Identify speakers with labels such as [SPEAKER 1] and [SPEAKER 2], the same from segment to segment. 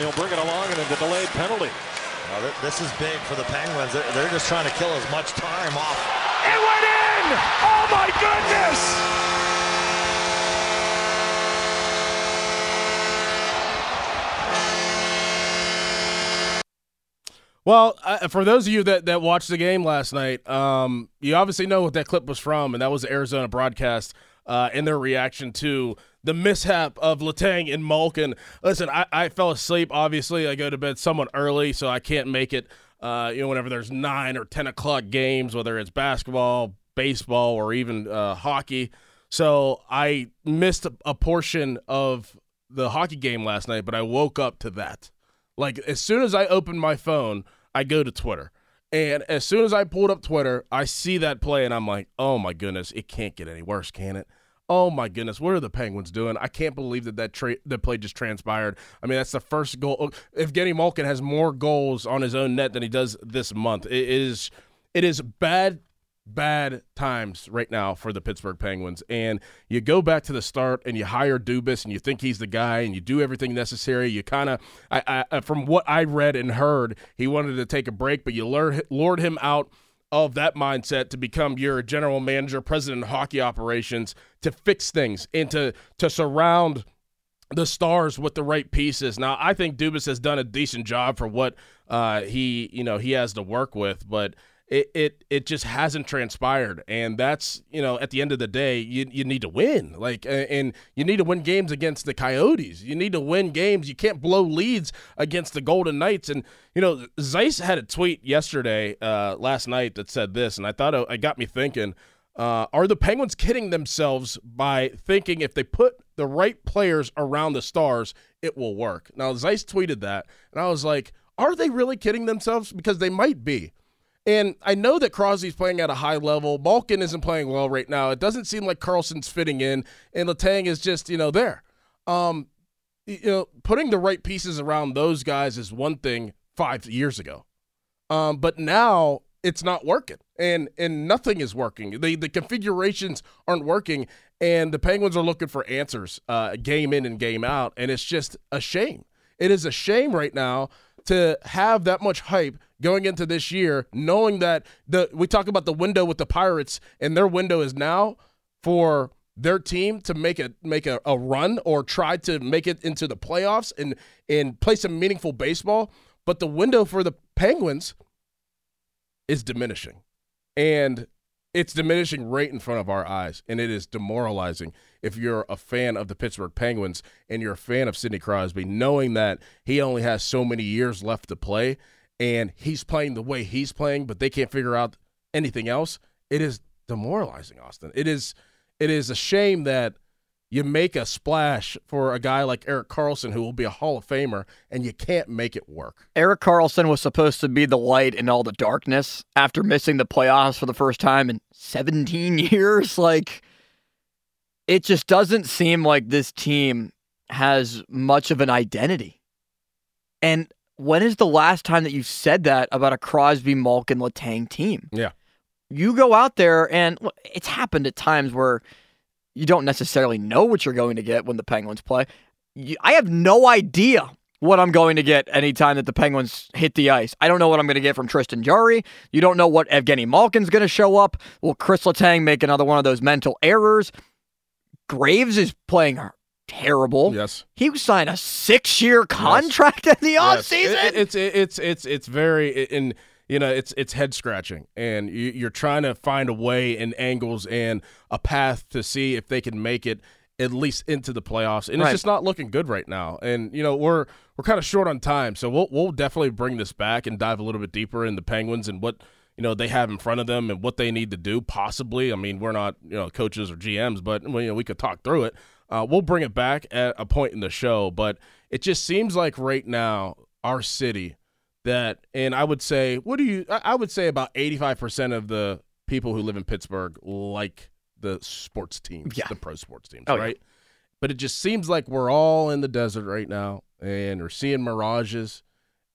[SPEAKER 1] He'll bring it along and a delayed penalty.
[SPEAKER 2] Well, this is big for the Penguins. They're, they're just trying to kill as much time off.
[SPEAKER 3] It went in! Oh my goodness!
[SPEAKER 4] Well, uh, for those of you that, that watched the game last night, um, you obviously know what that clip was from, and that was the Arizona broadcast uh, and their reaction to the mishap of Letang and Malkin. Listen, I, I fell asleep. Obviously, I go to bed somewhat early, so I can't make it. Uh, you know, whenever there's nine or ten o'clock games, whether it's basketball, baseball, or even uh, hockey. So I missed a, portion of the hockey game last night, but I woke up to that. Like as soon as I open my phone, I go to Twitter. And as soon as I pulled up Twitter, I see that play and I'm like, "Oh my goodness, it can't get any worse, can it?" Oh my goodness, what are the Penguins doing? I can't believe that that, tra- that play just transpired. I mean, that's the first goal. Oh, if Evgeni Malkin has more goals on his own net than he does this month, it is it is bad bad times right now for the Pittsburgh Penguins. And you go back to the start and you hire Dubas and you think he's the guy and you do everything necessary. You kind of, I, I, from what I read and heard, he wanted to take a break, but you lured, lured him out of that mindset to become your general manager, president of hockey operations, to fix things and to, to surround the stars with the right pieces. Now, I think Dubas has done a decent job for what uh, he, you know, he has to work with, but – it, it it just hasn't transpired. And that's you know at the end of the day you, you need to win. Like and you need to win games against the coyotes. You need to win games. You can't blow leads against the golden knights. And you know zeiss had a tweet yesterday uh, last night that said this and i thought it, it got me thinking uh, are the penguins kidding themselves by thinking if they put the right players around the stars it will work? Now zeiss tweeted that and i was like are they really kidding themselves? Because they might be and I know that Crosby's playing at a high level. Malkin isn't playing well right now. It doesn't seem like Karlsson's fitting in, and Letang is just you know there. Um, you know, putting the right pieces around those guys is one thing five years ago, um, but now it's not working, and and nothing is working. The the configurations aren't working, and the Penguins are looking for answers, uh, game in and game out, and it's just a shame. It is a shame right now to have that much hype going into this year, knowing that the we talk about the window with the Pirates, and their window is now for their team to make a make a, a run or try to make it into the playoffs and and play some meaningful baseball. But the window for the Penguins is diminishing. And it's diminishing right in front of our eyes, and it is demoralizing if you're a fan of the Pittsburgh Penguins and you're a fan of Sidney Crosby, knowing that he only has so many years left to play and he's playing the way he's playing, but they can't figure out anything else. It is demoralizing, Austin. It is it is a shame that you make a splash for a guy like Erik Karlsson, who will be a Hall of Famer, and you can't make it work.
[SPEAKER 5] Erik Karlsson was supposed to be the light in all the darkness after missing the playoffs for the first time in 17 years. Like, it just doesn't seem like this team has much of an identity. And when is the last time that you've said that about a Crosby, Malkin, Letang team?
[SPEAKER 4] Yeah.
[SPEAKER 5] You go out there, and it's happened at times where you don't necessarily know what you're going to get when the Penguins play. I have no idea what I'm going to get anytime that the Penguins hit the ice. I don't know what I'm going to get from Tristan Jarry. You don't know what Evgeni Malkin's going to show up. Will Kris Letang make another one of those mental errors? Graves is playing terrible.
[SPEAKER 4] Yes.
[SPEAKER 5] He signed a six-year contract yes. in the offseason.
[SPEAKER 4] Yes. It, it's it's it's it's very in you know it's it's head scratching and you, are trying to find a way and angles and a path to see if they can make it at least into the playoffs and right. it's just not looking good right now and you know we're we're kind of short on time so we'll we'll definitely bring this back and dive a little bit deeper in the penguins and what you know they have in front of them and what they need to do possibly i mean we're not you know coaches or gms but you know we could talk through it uh, we'll bring it back at a point in the show but it just seems like right now our city that, and I would say, what do you? I would say about eighty-five percent of the people who live in Pittsburgh like the sports teams, yeah. the pro sports teams, oh, right? Yeah. But it just seems like we're all in the desert right now, and we're seeing mirages,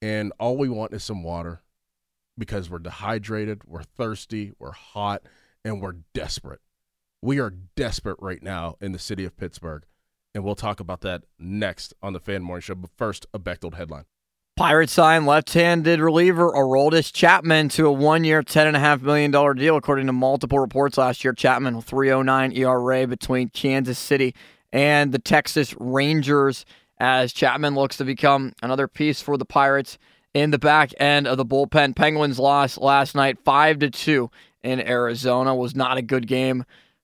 [SPEAKER 4] and all we want is some water because we're dehydrated, we're thirsty, we're hot, and we're desperate. We are desperate right now in the city of Pittsburgh. And we'll talk about that next on the Fan Morning Show. But first, a Bechtold headline.
[SPEAKER 5] Pirates signed left-handed reliever Aroldis Chapman to a one-year, $10.5 million deal, according to multiple reports last year. Chapman, 309 ERA between Kansas City and the Texas Rangers, as Chapman looks to become another piece for the Pirates in the back end of the bullpen. Penguins lost last night 5 to 2 in Arizona. Was not a good game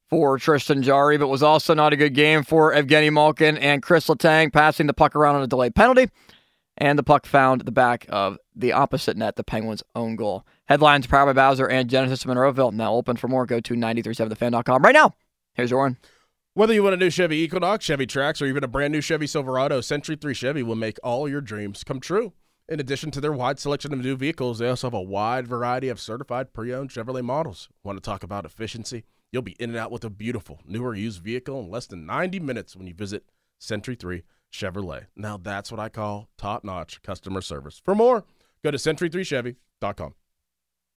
[SPEAKER 5] for Tristan Jarry, but was also not a good game for Evgeni Malkin and Kris Letang passing the puck around on a delayed penalty. And the puck found the back of the opposite net, the Penguins' own goal. Headlines powered by Bowser and Genesis Monroeville. Now open for more. Go to 937thefan.com right now. Here's your one.
[SPEAKER 4] Whether you want a new Chevy Equinox, Chevy Trax, or even a brand new Chevy Silverado, Century 3 Chevy will make all your dreams come true. In addition to their wide selection of new vehicles, they also have a wide variety of certified pre-owned Chevrolet models. Want to talk about efficiency? You'll be in and out with a beautiful, newer used vehicle in less than 90 minutes when you visit Century 3 Chevrolet. Now that's what I call top-notch customer service. For more, go to century3chevy.com.